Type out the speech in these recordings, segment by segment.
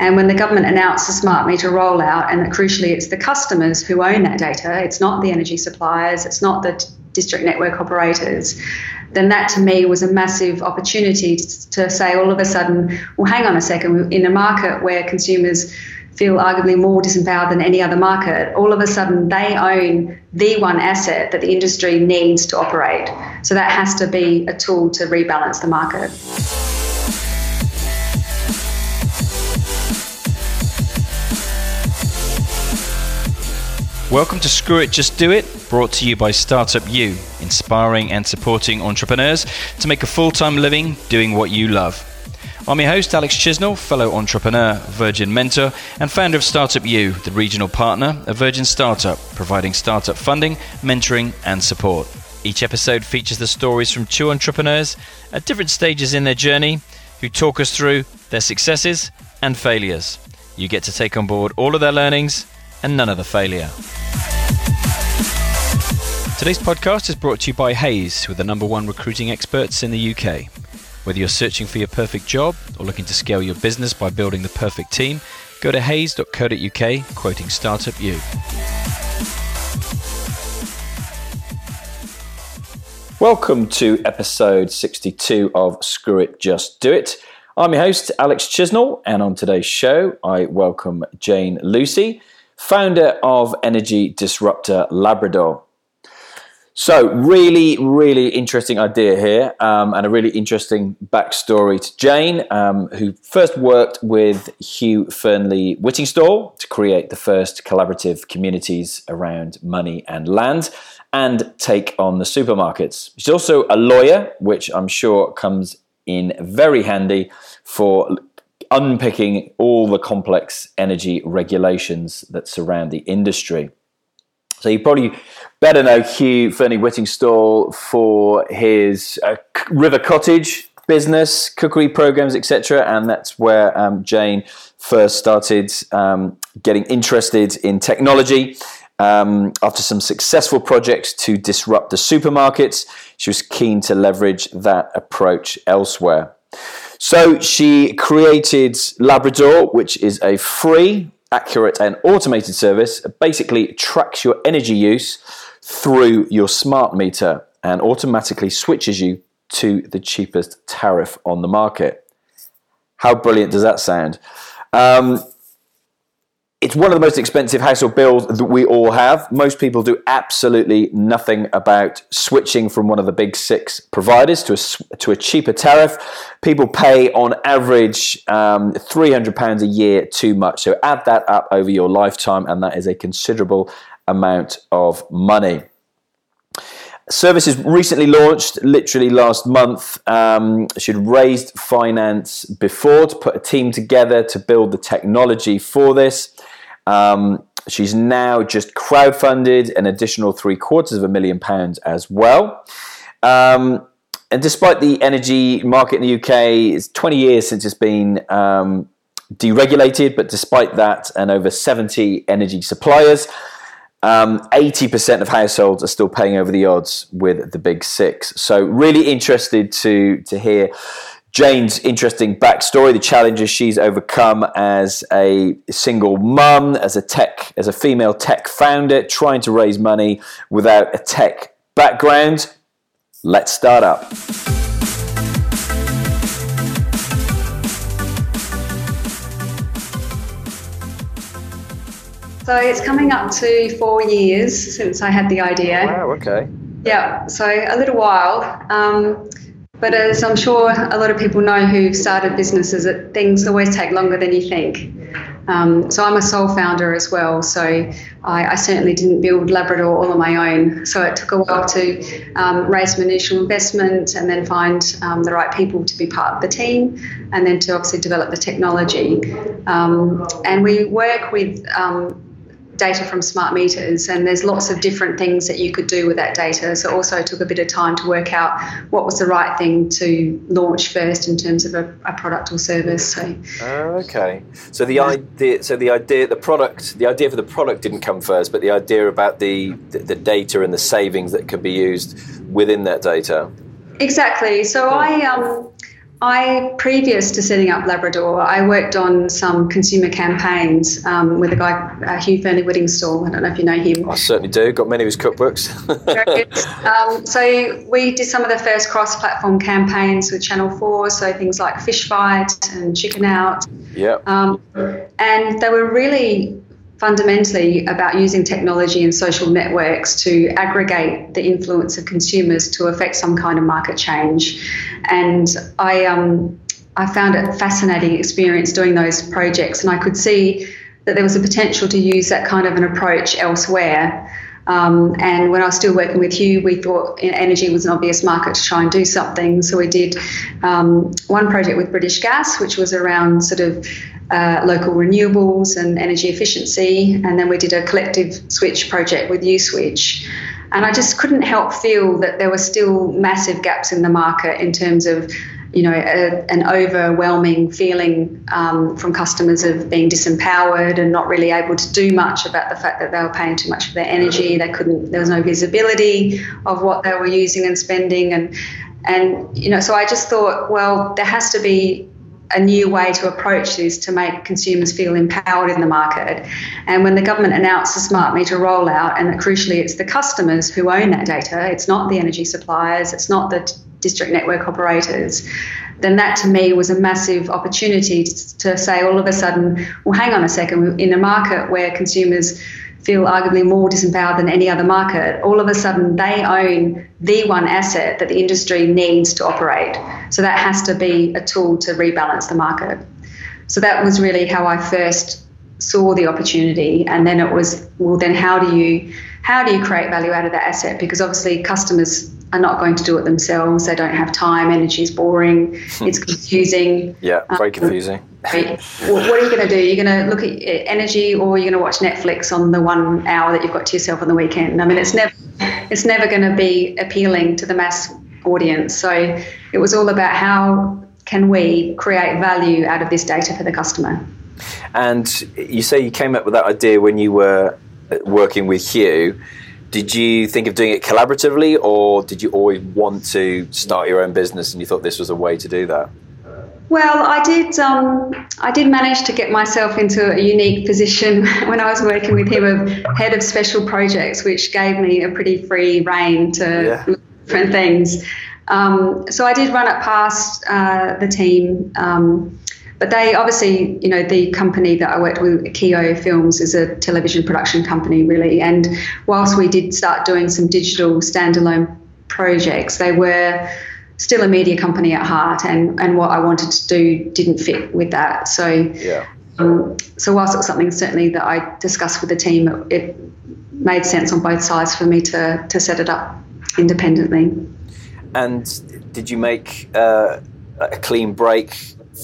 And when the government announced the smart meter rollout, and that crucially it's the customers who own that data, it's not the energy suppliers, it's not the district network operators, then that to me was a massive opportunity to say all of a sudden, well, hang on a second, in a market where consumers feel arguably more disempowered than any other market, all of a sudden they own the one asset that the industry needs to operate. So that has to be a tool to rebalance the market. Welcome to Screw It, Just Do It, brought to you by Startup U, inspiring and supporting entrepreneurs to make a full time living doing what you love. I'm your host, Alex Chisnell, fellow entrepreneur, Virgin mentor, and founder of Startup U, the regional partner of Virgin Startup, providing startup funding, mentoring, and support. Each episode features the stories from two entrepreneurs at different stages in their journey who talk us through their successes and failures. You get to take on board all of their learnings and none of the failure. Today's podcast is brought to you by Hays, with the number one recruiting experts in the UK. Whether you're searching for your perfect job or looking to scale your business by building the perfect team, go to hays.co.uk, quoting Startup U. Welcome to episode 62 of Screw It, Just Do It. I'm your host, Alex Chisnell, and on today's show, I welcome Jane Lucy, founder of Energy Disruptor Labrador. So, really, really interesting idea here, um, and a really interesting backstory to Jane, um, who first worked with Hugh Fearnley Whittingstall to create the first collaborative communities around money and land and take on the supermarkets. She's also a lawyer, which I'm sure comes in very handy for unpicking all the complex energy regulations that surround the industry. So you probably better know Hugh Fearnley Whittingstall for his uh, River Cottage business, cookery programs, etc. And that's where um, Jane first started um, getting interested in technology. Um, after some successful projects to disrupt the supermarkets, she was keen to leverage that approach elsewhere. So she created Labrador, which is a free accurate and automated service basically tracks your energy use through your smart meter and automatically switches you to the cheapest tariff on the market. How brilliant does that sound? Um, it's one of the most expensive household bills that we all have. Most people do absolutely nothing about switching from one of the big six providers to a, to a cheaper tariff. People pay on average um, £300 a year too much. So add that up over your lifetime, and that is a considerable amount of money. Services recently launched, literally last month. Um, she'd raised finance before to put a team together to build the technology for this. Um, she's now just crowdfunded an additional three quarters of a million pounds as well. Um, and despite the energy market in the UK, it's 20 years since it's been um, deregulated, but despite that, and over 70 energy suppliers, um, 80% of households are still paying over the odds with the big six. So, really interested to to hear Jane's interesting backstory, the challenges she's overcome as a single mum, as a tech, as a female tech founder, trying to raise money without a tech background. Let's start up. So it's coming up to four years since I had the idea. Wow, okay. Yeah, so a little while. Um, but as I'm sure a lot of people know who've started businesses, that things always take longer than you think. Um, so I'm a sole founder as well. So I, I, certainly didn't build Labrador all on my own. So it took a while to um, raise some initial investment and then find um, the right people to be part of the team, and then to obviously develop the technology. Um, and we work with um, data from smart meters, and there's lots of different things that you could do with that data. So, also took a bit of time to work out what was the right thing to launch first in terms of a, a product or service. So, oh, okay. So the idea, so the idea, the product, the idea for the product didn't come first, but the idea about the the, the data and the savings that could be used within that data. Exactly. So I um I, previous to setting up Labrador, I worked on some consumer campaigns um, with a guy, uh, Hugh Fearnley Whittingstall. I don't know if you know him. I certainly do. Got many of his cookbooks. um, so we did some of the first cross-platform campaigns with Channel 4, so things like Fish Fight and Chicken Out. Yeah. Um, and they were really fundamentally about using technology and social networks to aggregate the influence of consumers to affect some kind of market change. And I, um, I found it a fascinating experience doing those projects, and I could see that there was a potential to use that kind of an approach elsewhere. Um, and when I was still working with Hugh, we thought energy was an obvious market to try and do something. So we did um, one project with British Gas, which was around sort of uh, local renewables and energy efficiency. And then we did a collective switch project with USwitch. And I just couldn't help feel that there were still massive gaps in the market in terms of you know, a, an overwhelming feeling um, from customers of being disempowered and not really able to do much about the fact that they were paying too much for their energy. They couldn't. There was no visibility of what they were using and spending, and and you know, so I just thought, well, there has to be a new way to approach this to make consumers feel empowered in the market. And when the government announced the smart meter rollout, and that crucially it's the customers who own that data, it's not the energy suppliers, it's not the district network operators, then that to me was a massive opportunity to, to say all of a sudden, well, hang on a second, in a market where consumers feel arguably more disempowered than any other market, all of a sudden they own the one asset that the industry needs to operate. So that has to be a tool to rebalance the market. So that was really how I first saw the opportunity and then it was well then how do you how do you create value out of that asset? Because obviously customers are not going to do it themselves. They don't have time. Energy is boring. It's confusing. Yeah very um, confusing what are you going to do? You're going to look at energy, or you're going to watch Netflix on the one hour that you've got to yourself on the weekend. I mean, it's never, it's never going to be appealing to the mass audience. So it was all about how can we create value out of this data for the customer. And you say you came up with that idea when you were uh, working with Hugh. Did you think of doing it collaboratively, or did you always want to start your own business and you thought this was a way to do that? Well, I did. Um, I did manage to get myself into a unique position when I was working with him of head of special projects, which gave me a pretty free reign to yeah. different things. Um, so I did run it past uh, the team, um, but they obviously, you know, the company that I worked with, Keo Films, is a television production company, really. And whilst we did start doing some digital standalone projects, they were still a media company at heart, and, and what I wanted to do didn't fit with that. So, yeah. Um, so whilst it was something certainly that I discussed with the team, it, it made sense on both sides for me to to set it up independently. And did you make uh, a clean break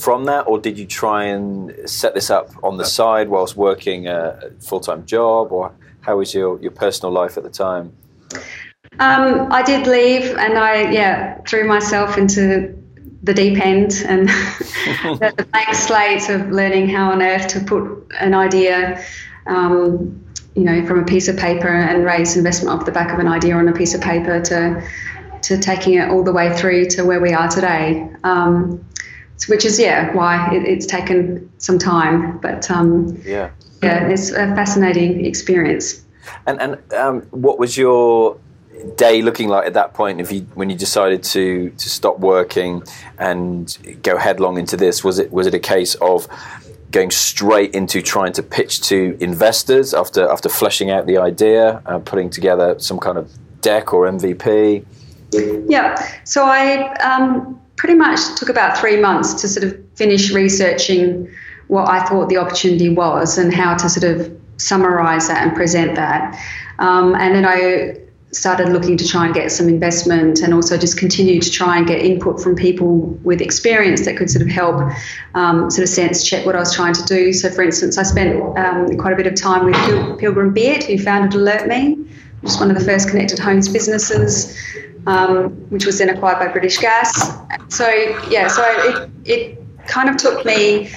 from that, or did you try and set this up on the side whilst working a full time job, or how was your, your personal life at the time? Um, I did leave, and I yeah threw myself into the deep end and the blank slate of learning how on earth to put an idea, um, you know, from a piece of paper and raise investment off the back of an idea on a piece of paper to to taking it all the way through to where we are today. Um, which is yeah why it, it's taken some time, but um, yeah, yeah, it's a fascinating experience. And and um, what was your day looking like at that point if you when you decided to to stop working and go headlong into this was it was it a case of going straight into trying to pitch to investors after after fleshing out the idea uh, putting together some kind of deck or MVP yeah. So I um, pretty much took about three months to sort of finish researching what I thought the opportunity was and how to sort of summarize that and present that. Um, and then I started looking to try and get some investment and also just continue to try and get input from people with experience that could sort of help um, sort of sense check what I was trying to do. So, for instance, I spent um, quite a bit of time with Pil- Pilgrim Beard, who founded AlertMe, which is one of the first connected homes businesses, um, which was then acquired by British Gas. So, yeah, so it, it kind of took me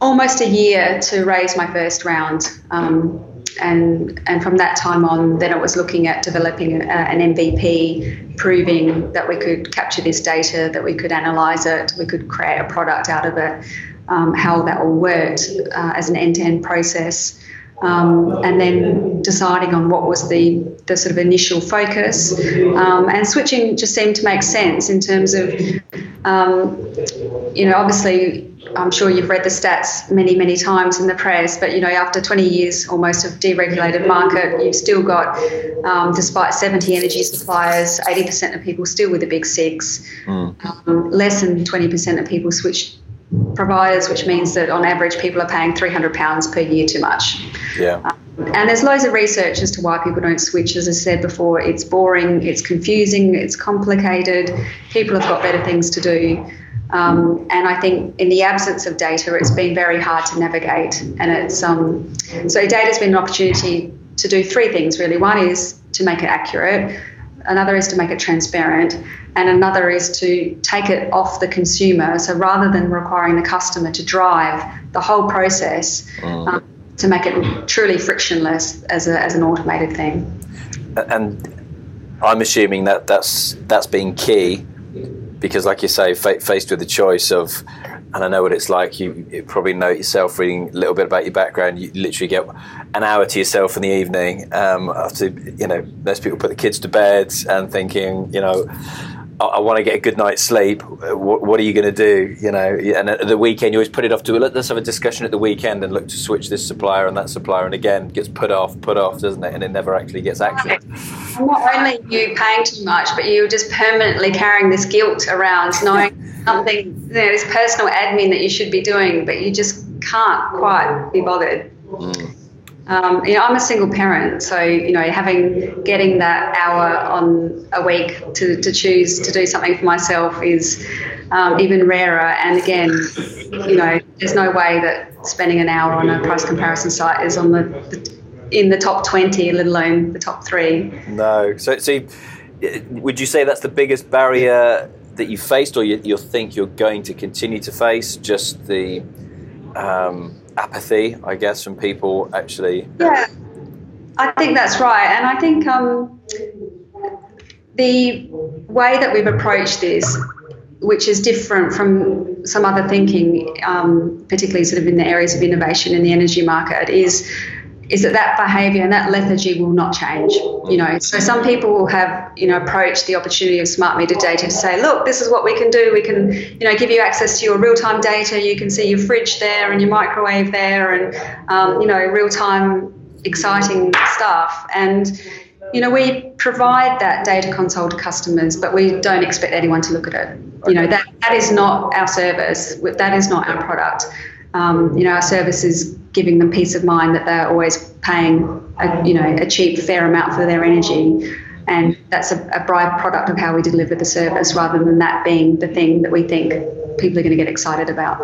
almost a year to raise my first round. Um, and and from that time on, then it was looking at developing a, an MVP, proving that we could capture this data, that we could analyze it, we could create a product out of it, um, how that all worked uh, as an end-to-end process. Um, and then deciding on what was the, the sort of initial focus. Um, and switching just seemed to make sense in terms of, um, you know, obviously I'm sure you've read the stats many, many times in the press, but you know, after 20 years almost of deregulated market, you've still got, um, despite 70 energy suppliers, 80% of people still with the big six. Mm. Um, less than 20% of people switch providers, which means that on average people are paying 300 pounds per year too much. Yeah. Um, and there's loads of research as to why people don't switch. As I said before, it's boring, it's confusing, it's complicated. People have got better things to do. Um, and I think in the absence of data, it's been very hard to navigate. And it's um, so data's been an opportunity to do three things really. One is to make it accurate, another is to make it transparent, and another is to take it off the consumer. So rather than requiring the customer to drive the whole process, mm. um, to make it truly frictionless as, a, as an automated thing. And I'm assuming that that's that's been key because, like you say, fa- faced with the choice of, and I know what it's like. You, you, probably know yourself reading a little bit about your background. You literally get an hour to yourself in the evening um, after you know most people put the kids to bed and thinking, you know, I, I want to get a good night's sleep. What, what are you going to do? You know, and at the weekend you always put it off to let's have a discussion at the weekend and look to switch this supplier and that supplier, and again gets put off, put off, doesn't it? And it never actually gets action. Not only you paying too much, but you're just permanently carrying this guilt around, knowing something, you know, this personal admin that you should be doing, but you just can't quite be bothered. Mm. Um, you know, I'm a single parent, so you know, having getting that hour on a week to, to choose to do something for myself is um, even rarer. And again, you know, there's no way that spending an hour on a price comparison site is on the, the in the top 20, let alone the top three. No. So, so would you say that's the biggest barrier that you faced, or you, you think you're going to continue to face? Just the um, apathy, I guess, from people actually. Yeah, I think that's right, and I think um, the way that we've approached this, which is different from some other thinking, um, particularly sort of in the areas of innovation in the energy market, is is that that behaviour and that lethargy will not change. You know, so some people will have you know approached the opportunity of smart meter data to say, look, this is what we can do. We can you know give you access to your real time data. You can see your fridge there and your microwave there, and um, you know real time exciting stuff and. You know, we provide that data console to customers, but we don't expect anyone to look at it. You know, that, that is not our service. That is not our product. Um, you know, our service is giving them peace of mind that they're always paying a, you know a cheap fair amount for their energy. And that's a, a byproduct of how we deliver the service rather than that being the thing that we think people are going to get excited about.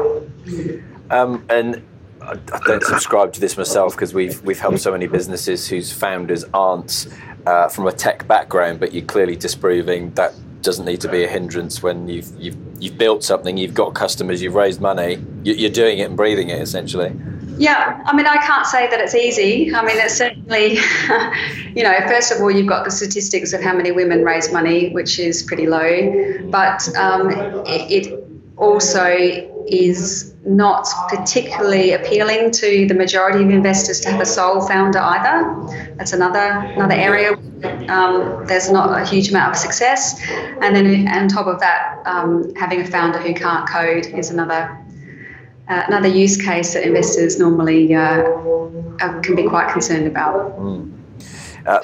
Um, and I don't subscribe to this myself because we've we've helped so many businesses whose founders aren't uh, from a tech background, but you're clearly disproving that doesn't need to be a hindrance when you've you've you've built something, you've got customers, you've raised money, you're doing it and breathing it essentially. Yeah, I mean, I can't say that it's easy. I mean, it's certainly, you know, first of all, you've got the statistics of how many women raise money, which is pretty low, but um, it, it also is not particularly appealing to the majority of investors to have a sole founder either. That's another another area. Um, there's not a huge amount of success, and then on top of that, um, having a founder who can't code is another uh, another use case that investors normally uh, uh, can be quite concerned about. Mm.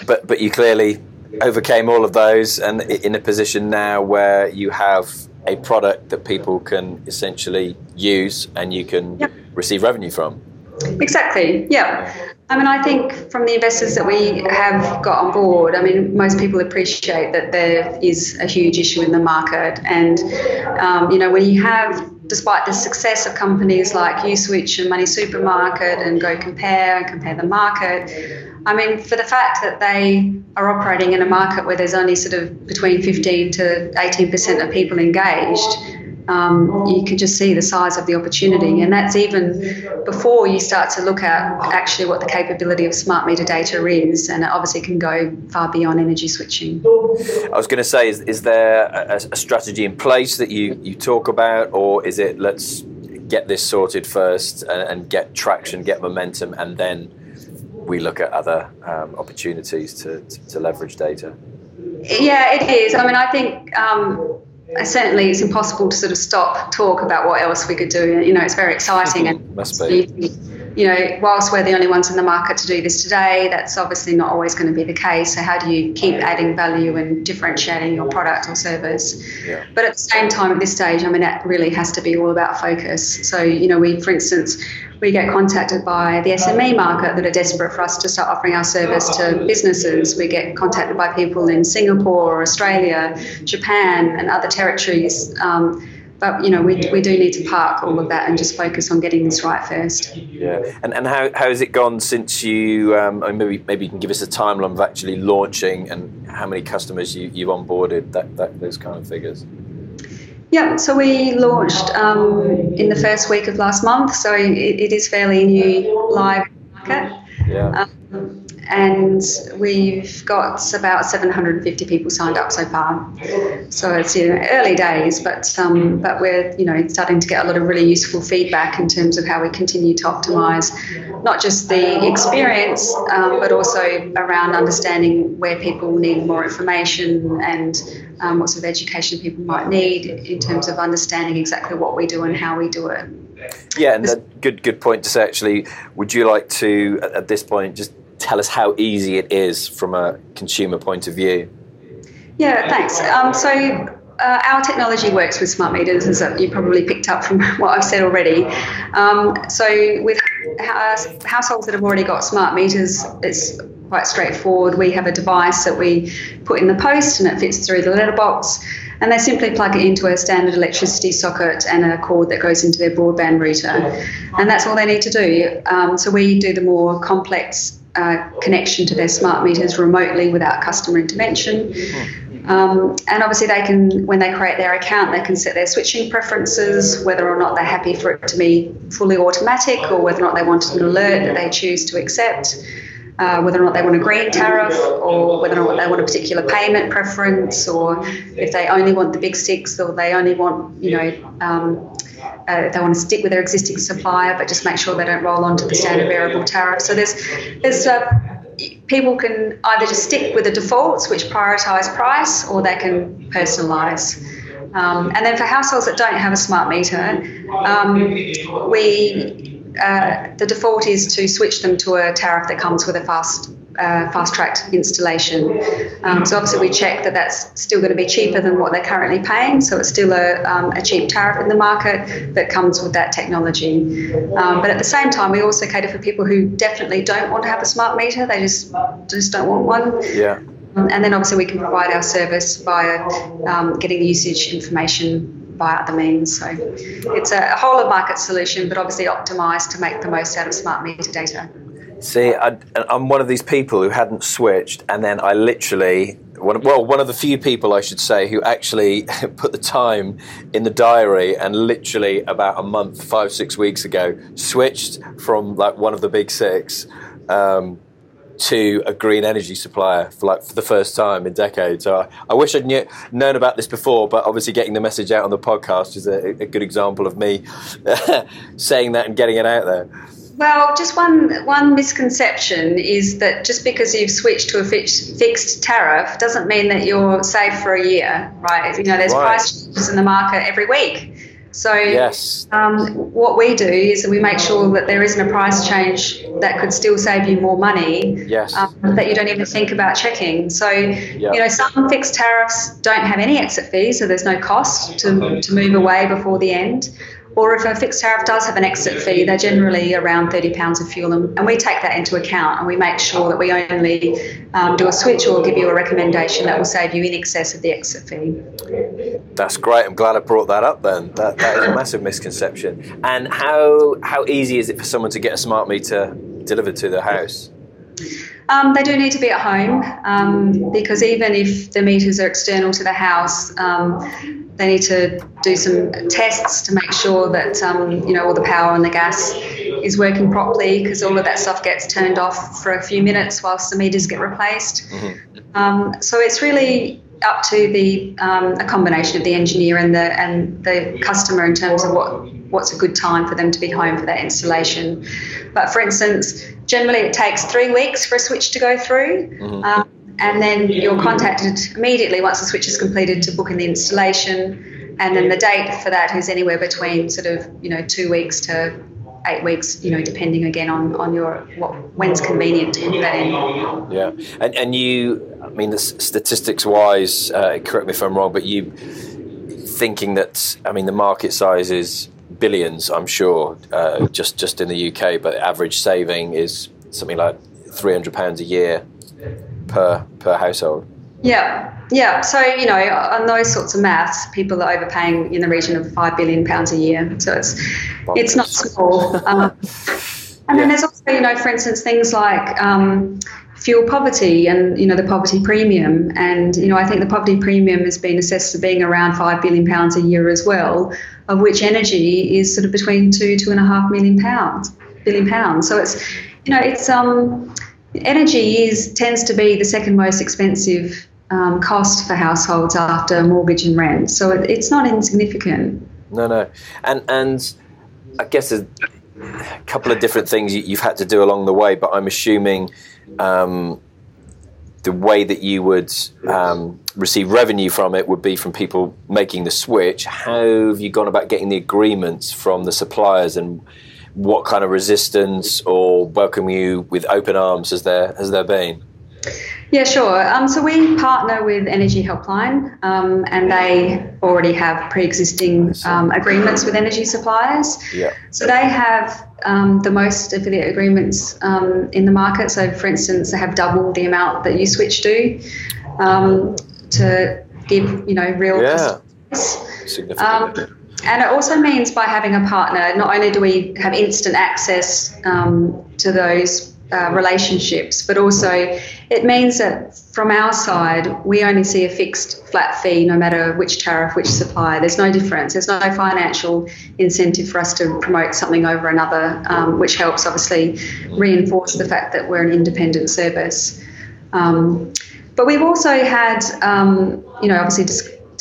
but but you clearly overcame all of those and in a position now where you have a product that people can essentially use and you can yep. receive revenue from. Exactly. Yeah. I mean, I think from the investors that we have got on board, I mean, most people appreciate that there is a huge issue in the market. And, um, you know, when you have, despite the success of companies like Uswitch and Money Supermarket and Go Compare and Compare the Market, I mean, for the fact that they are operating in a market where there's only sort of between 15 to 18% of people engaged, um, you can just see the size of the opportunity. And that's even before you start to look at actually what the capability of smart meter data is. And it obviously can go far beyond energy switching. I was going to say, is, is there a, a strategy in place that you, you talk about, or is it let's get this sorted first and, and get traction, get momentum, and then we look at other um, opportunities to, to, to, leverage data? Yeah, it is. I mean, I think um, Uh, certainly it's impossible to sort of stop talk about what else we could do. You know, it's very exciting and must be. You know, whilst we're the only ones in the market to do this today, that's obviously not always going to be the case. So, how do you keep adding value and differentiating your product or service? Yeah. But at the same time, at this stage, I mean, that really has to be all about focus. So, you know, we, for instance, we get contacted by the SME market that are desperate for us to start offering our service to businesses. We get contacted by people in Singapore, Australia, Japan, and other territories. Um, but you know, we, we do need to park all of that and just focus on getting this right first. Yeah, and and how, how has it gone since you? Um, maybe maybe you can give us a timeline of actually launching and how many customers you, you've onboarded. That, that those kind of figures. Yeah, so we launched um, in the first week of last month, so it, it is fairly new live market. Yeah. Um, and we've got about 750 people signed up so far. So it's you know, early days, but um, but we're you know starting to get a lot of really useful feedback in terms of how we continue to optimise not just the experience, um, but also around understanding where people need more information and um, what sort of education people might need in terms of understanding exactly what we do and how we do it. Yeah, and a good good point to say. Actually, would you like to at this point just tell us how easy it is from a consumer point of view? Yeah, thanks. Um, so uh, our technology works with smart meters, as you probably picked up from what I've said already. Um, so with households that have already got smart meters, it's quite straightforward. We have a device that we put in the post and it fits through the letterbox. And they simply plug it into a standard electricity socket and a cord that goes into their broadband router. And that's all they need to do. Um, so we do the more complex uh, connection to their smart meters remotely without customer intervention. Um, and obviously, they can, when they create their account, they can set their switching preferences, whether or not they're happy for it to be fully automatic or whether or not they want an alert that they choose to accept. Uh, whether or not they want a green tariff, or whether or not they want a particular payment preference, or if they only want the big six, or they only want, you know, um, uh, they want to stick with their existing supplier, but just make sure they don't roll onto the standard variable tariff. So there's there's uh, people can either just stick with the defaults, which prioritise price, or they can personalise. Um, and then for households that don't have a smart meter, um, we uh, the default is to switch them to a tariff that comes with a fast uh, fast tracked installation. Um, so obviously we check that that's still going to be cheaper than what they're currently paying. So it's still a, um, a cheap tariff in the market that comes with that technology. Um, but at the same time, we also cater for people who definitely don't want to have a smart meter. They just just don't want one. Yeah. Um, and then obviously we can provide our service via um, getting usage information by other means. So it's a whole of market solution, but obviously optimized to make the most out of smart meter data. See, I, am one of these people who hadn't switched, and then I literally, well, one of the few people I should say who actually put the time in the diary and literally about a month, five, six weeks ago, switched from like one of the big six. Um, to a green energy supplier for like for the first time in decades. So I, I wish I'd knew, known about this before, but obviously getting the message out on the podcast is a, a good example of me saying that and getting it out there. Well, just one one misconception is that just because you've switched to a fixed, fixed tariff doesn't mean that you're safe for a year, right? You know, there's right. price changes in the market every week. So, yes. um, what we do is we make sure that there isn't a price change that could still save you more money. Yes. Um, that you don't even think about checking. So, yep. you know, some fixed tariffs don't have any exit fees, so there's no cost to, to move away before the end. Or if a fixed tariff does have an exit fee, they're generally around £30 of fuel, and we take that into account and we make sure that we only um, do a switch or give you a recommendation that will save you in excess of the exit fee. That's great. I'm glad I brought that up then. That, that is a massive misconception. And how, how easy is it for someone to get a smart meter delivered to their house? Um, they do need to be at home um, because even if the meters are external to the house, um, they need to do some tests to make sure that um, you know all the power and the gas is working properly because all of that stuff gets turned off for a few minutes whilst the meters get replaced. Mm-hmm. Um, so it's really up to the um, a combination of the engineer and the and the customer in terms of what what's a good time for them to be home for that installation. But for instance, generally it takes three weeks for a switch to go through. Mm-hmm. Um, and then you're contacted immediately once the switch is completed to book in the installation. And then the date for that is anywhere between sort of you know two weeks to eight weeks, you know, depending again on, on your what when's convenient to put that in. Yeah, and and you, I mean, statistics wise, uh, correct me if I'm wrong, but you thinking that I mean the market size is billions, I'm sure, uh, just just in the UK, but average saving is something like three hundred pounds a year per per household. Yeah, yeah. So you know, on those sorts of maths, people are overpaying in the region of five billion pounds a year. So it's it's not small. Um, and then there's also, you know, for instance, things like um, fuel poverty and you know the poverty premium. And you know, I think the poverty premium has been assessed to being around five billion pounds a year as well, of which energy is sort of between two two and a half million pounds, billion pounds. So it's you know, it's um, energy is tends to be the second most expensive um, cost for households after mortgage and rent. So it, it's not insignificant. No, no, and and I guess a couple of different things you've had to do along the way, but I'm assuming. Um, the way that you would um, receive revenue from it would be from people making the switch. How have you gone about getting the agreements from the suppliers, and what kind of resistance or welcome you with open arms has there has there been? Yeah, sure. Um, so we partner with Energy Helpline, um, and they already have pre-existing um, agreements with energy suppliers. Yeah. So they have um, the most affiliate agreements um, in the market. So, for instance, they have double the amount that USwitch do um, to give you know real. Yeah. Significant. And it also means by having a partner, not only do we have instant access to those uh, relationships, but also it means that from our side, we only see a fixed flat fee no matter which tariff, which supplier. There's no difference. There's no financial incentive for us to promote something over another, um, which helps obviously reinforce the fact that we're an independent service. Um, but we've also had, um, you know, obviously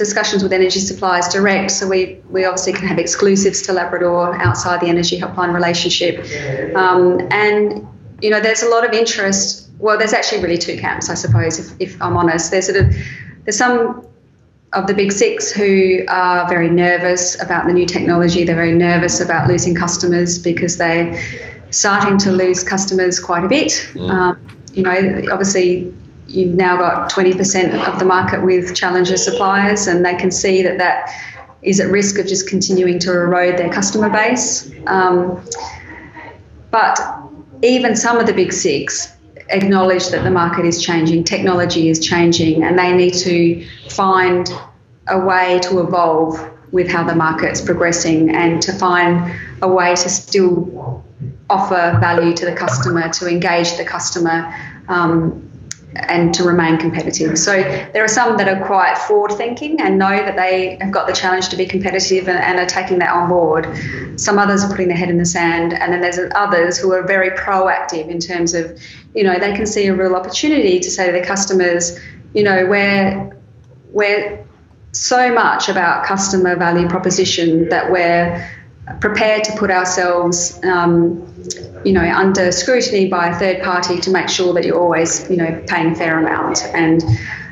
discussions with energy suppliers direct. So we, we obviously can have exclusives to Labrador outside the energy helpline relationship. Um, and you know, there's a lot of interest. Well, there's actually really two camps, I suppose, if, if I'm honest. There's sort of there's some of the big six who are very nervous about the new technology. They're very nervous about losing customers because they're starting to lose customers quite a bit. Mm. Um, you know, obviously, you've now got 20% of the market with challenger suppliers, and they can see that that is at risk of just continuing to erode their customer base. Um, but even some of the big six acknowledge that the market is changing, technology is changing, and they need to find a way to evolve with how the market's progressing and to find a way to still offer value to the customer, to engage the customer. Um, and to remain competitive. So there are some that are quite forward thinking and know that they have got the challenge to be competitive and, and, are taking that on board. Some others are putting their head in the sand, and then there's others who are very proactive in terms of, you know, they can see a real opportunity to say to their customers, you know, we're we're so much about customer value proposition that we're prepared to put ourselves, um, you know, under scrutiny by a third party to make sure that you're always, you know, paying a fair amount. And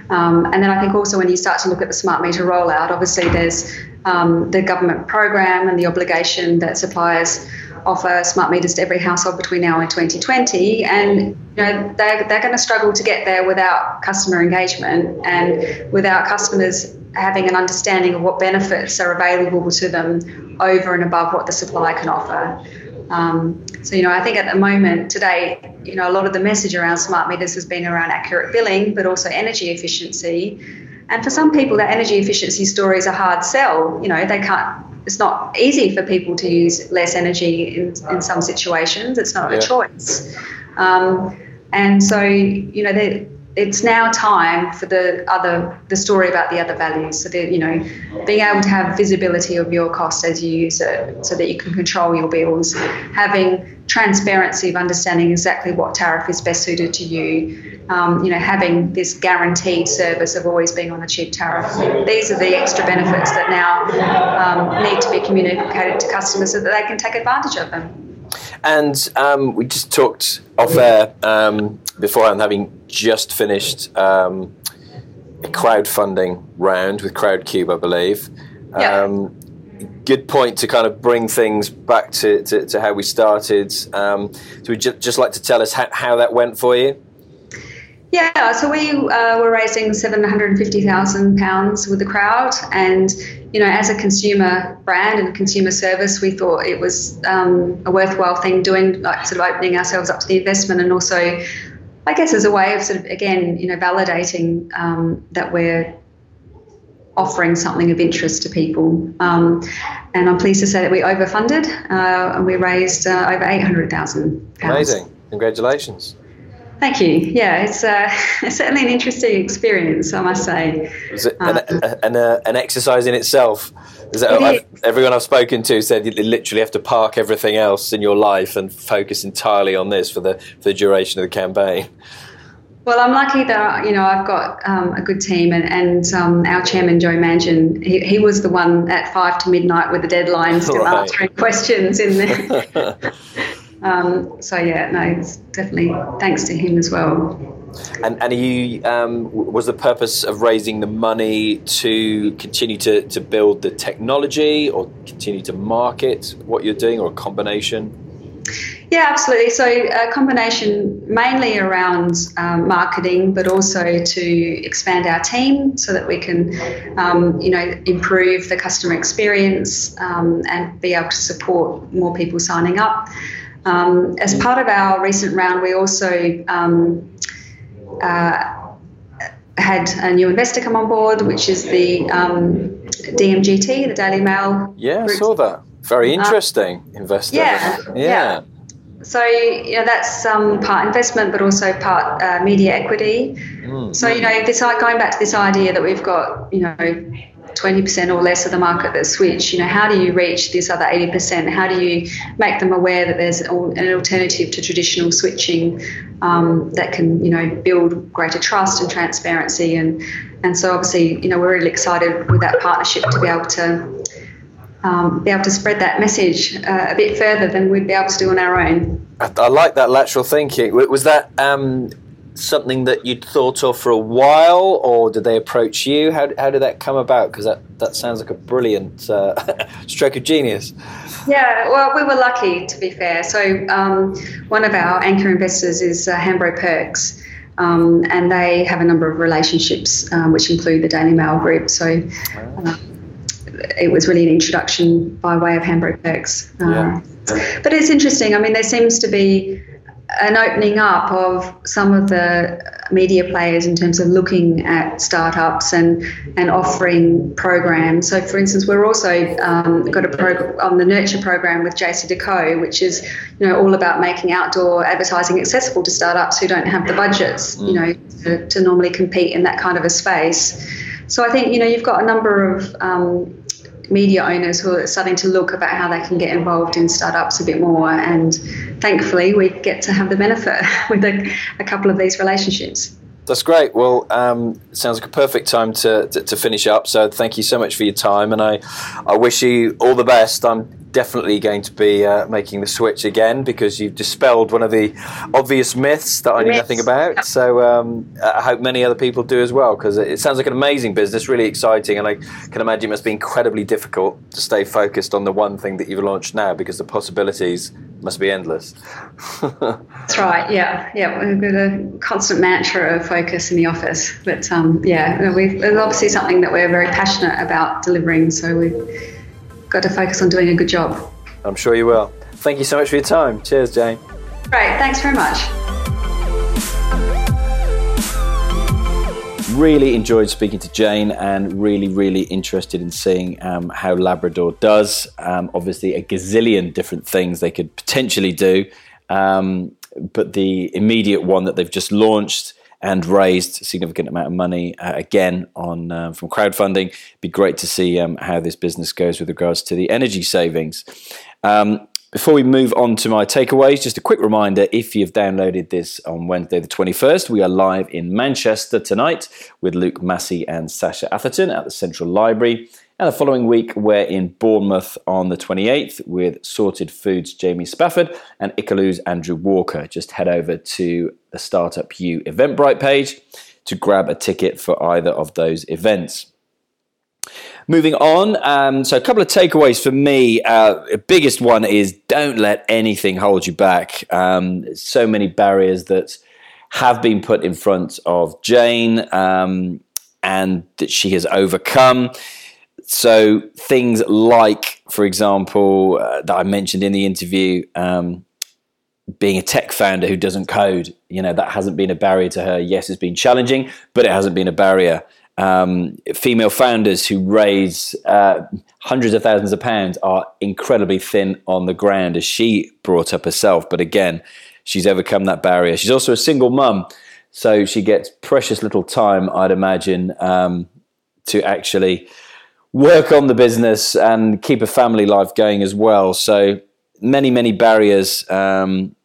um, and then I think also when you start to look at the smart meter rollout, obviously there's um, the government program and the obligation that suppliers offer smart meters to every household between now and 2020. And you know they're, they're going to struggle to get there without customer engagement and without customers having an understanding of what benefits are available to them over and above what the supplier can offer. Um, so, you know, I think at the moment today, you know, a lot of the message around smart meters has been around accurate billing, but also energy efficiency. And for some people, that energy efficiency story is a hard sell. You know, they can't. It's not easy for people to use less energy in, in some situations. It's not yeah. a choice. Um, And so, you know, it's now time for the other the story about the other values. So that you know, being able to have visibility of your cost as you use it, so that you can control your bills, having transparency of understanding exactly what tariff is best suited to you. Um, you know, having this guaranteed service of always being on a cheap tariff. These are the extra benefits that now um, need to be communicated to customers so that they can take advantage of them. And um, we just talked off air um, beforehand, having just finished um, a crowdfunding round with Crowdcube, I believe. Yeah. Um, good point to kind of bring things back to, to, to how we started. Um, so, would you just like to tell us how, how that went for you? Yeah, so we uh, were raising seven hundred and fifty thousand pounds with the crowd, and you know, as a consumer brand and consumer service, we thought it was um, a worthwhile thing doing, like sort of opening ourselves up to the investment, and also, I guess, as a way of sort of again, you know, validating um, that we're offering something of interest to people. Um, and I'm pleased to say that we overfunded uh, and we raised uh, over eight hundred thousand. Amazing! Congratulations. Thank you. Yeah, it's, uh, it's certainly an interesting experience, I must say. Is it an, um, an, uh, an exercise in itself? Is it, I've, everyone I've spoken to said you literally have to park everything else in your life and focus entirely on this for the, for the duration of the campaign. Well, I'm lucky that you know I've got um, a good team, and, and um, our chairman Joe Manchin, he, he was the one at five to midnight with the deadline, still right. answering questions in there. Um, so yeah, no, it's definitely thanks to him as well. And, and you um, was the purpose of raising the money to continue to, to build the technology or continue to market what you're doing, or a combination? Yeah, absolutely. So a combination mainly around um, marketing, but also to expand our team so that we can, um, you know, improve the customer experience um, and be able to support more people signing up. Um, as part of our recent round, we also um, uh, had a new investor come on board, which is the um, DMGT, the Daily Mail. Yeah, group. I saw that. Very uh, interesting uh, investor. Yeah, yeah. yeah. So you know that's um, part investment, but also part uh, media equity. Mm. So you know this going back to this idea that we've got you know 20% or less of the market that switch, you know, how do you reach this other 80%? How do you make them aware that there's an alternative to traditional switching um, that can, you know, build greater trust and transparency? And, and so obviously, you know, we're really excited with that partnership to be able to um, be able to spread that message uh, a bit further than we'd be able to do on our own. I, I like that lateral thinking. Was that um, something that you'd thought of for a while, or did they approach you? How, how did that come about? Because that, that sounds like a brilliant uh, stroke of genius. Yeah, well, we were lucky, to be fair. So, um, one of our anchor investors is uh, Hambro Perks. Um, and they have a number of relationships, um, which include the Daily Mail Group. So, uh, it was really an introduction by way of Hambro Perks. Uh, yeah. But it's interesting. I mean, there seems to be an opening up of some of the media players in terms of looking at startups and and offering programs. So, for instance, we're also um, got a program on the Nurture program with JCDecaux, which is you know all about making outdoor advertising accessible to startups who don't have the budgets, you know, to, to normally compete in that kind of a space. So I think you know you've got a number of um, media owners who are starting to look about how they can get involved in startups a bit more. And thankfully, we get to have the benefit with a, a couple of these relationships. That's great. Well, um, sounds like a perfect time to, to, to, finish up. So thank you so much for your time, and I, I wish you all the best. I'm definitely going to be uh, making the switch again because you've dispelled one of the obvious myths that I knew nothing about. So um, I hope many other people do as well because it sounds like an amazing business, really exciting, and I can imagine it must be incredibly difficult to stay focused on the one thing that you've launched now because the possibilities must be endless. That's right. Yeah, yeah. We've got a constant mantra of focus in the office, but um, yeah, we've, it's obviously something that we're very passionate about delivering. So we've got to focus on doing a good job. I'm sure you will. Thank you so much for your time. Cheers, Jane. Great. Thanks very much. Really enjoyed speaking to Jane and really, really interested in seeing um, how Labrador does. Um, obviously, a gazillion different things they could potentially do. Um, but the immediate one that they've just launched and raised a significant amount of money uh, again on um, from crowdfunding. Be great to see um, how this business goes with regards to the energy savings. Um, before we move on to my takeaways, just a quick reminder if you've downloaded this on Wednesday, the 21st, we are live in Manchester tonight with Luke Massey and Sasha Atherton at the Central Library. And the following week, we're in Bournemouth on the 28th with Sorted Foods' Jamie Spafford and Ikaloo's Andrew Walker. Just head over to the Startup U Eventbrite page to grab a ticket for either of those events. Moving on, um, so a couple of takeaways for me. Uh, biggest one is don't let anything hold you back. Um, so many barriers that have been put in front of Jane um, and that she has overcome. So things like, for example, uh, that I mentioned in the interview, um, being a tech founder who doesn't code, you know, that hasn't been a barrier to her. Yes, it's been challenging, but it hasn't been a barrier um, female founders who raise uh, hundreds of thousands of pounds are incredibly thin on the ground, as she brought up herself. But again, she's overcome that barrier. She's also a single mum, so she gets precious little time, I'd imagine, um, to actually work on the business and keep a family life going as well. So many, many barriers. Um,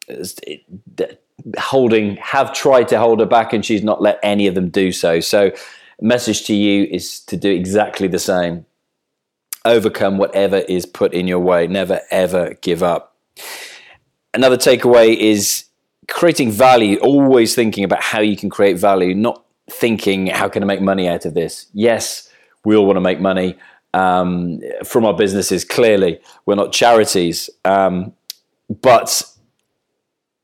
holding have tried to hold her back and she's not let any of them do so so message to you is to do exactly the same. Overcome whatever is put in your way. Never, ever give up. Another takeaway is creating value, always thinking about how you can create value, not thinking, how can I make money out of this? Yes, we all want to make money um, from our businesses, clearly. We're not charities. Um, but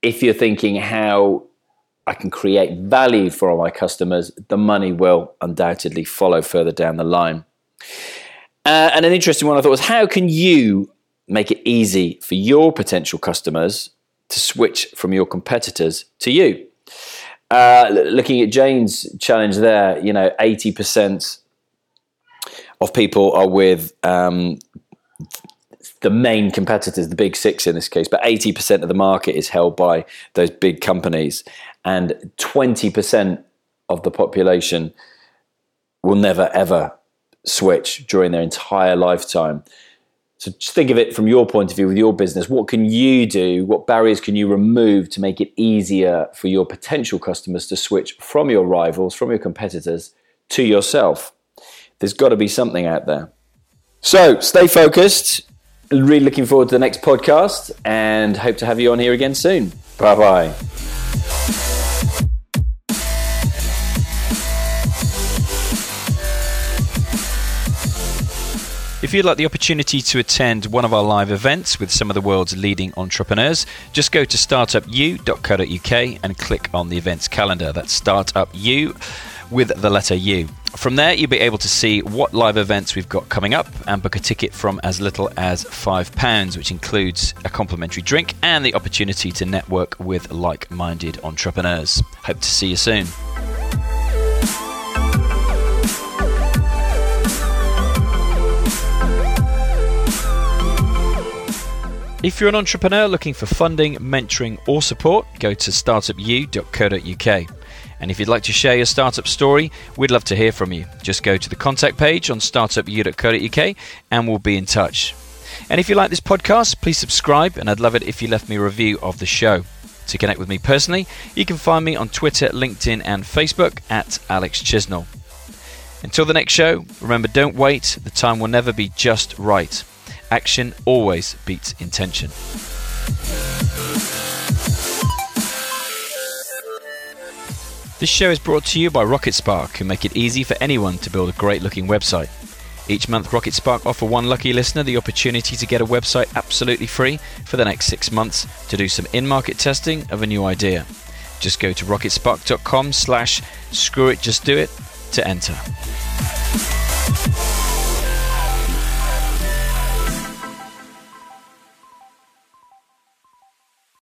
if you're thinking, how I can create value for all my customers, the money will undoubtedly follow further down the line. Uh, and an interesting one I thought was how can you make it easy for your potential customers to switch from your competitors to you? Uh, looking at Jane's challenge there, you know, 80% of people are with um, the main competitors, the big six in this case, but 80% of the market is held by those big companies and 20% of the population will never ever switch during their entire lifetime. So just think of it from your point of view with your business. What can you do? What barriers can you remove to make it easier for your potential customers to switch from your rivals, from your competitors to yourself? There's got to be something out there. So stay focused. Really looking forward to the next podcast and hope to have you on here again soon. Bye bye. If you'd like the opportunity to attend one of our live events with some of the world's leading entrepreneurs, just go to startupu.co.uk and click on the events calendar. That's startupu with the letter U. From there, you'll be able to see what live events we've got coming up and book a ticket from as little as £5, which includes a complimentary drink and the opportunity to network with like minded entrepreneurs. Hope to see you soon. If you're an entrepreneur looking for funding, mentoring, or support, go to startupu.co.uk. And if you'd like to share your startup story, we'd love to hear from you. Just go to the contact page on startupu.co.uk and we'll be in touch. And if you like this podcast, please subscribe, and I'd love it if you left me a review of the show. To connect with me personally, you can find me on Twitter, LinkedIn, and Facebook at Alex Chisnell. Until the next show, remember don't wait, the time will never be just right. Action always beats intention. This show is brought to you by Rocket Spark, who make it easy for anyone to build a great looking website. Each month, Rocket Spark offer one lucky listener the opportunity to get a website absolutely free for the next six months to do some in-market testing of a new idea. Just go to rocketspark.com slash screw it just do it to enter.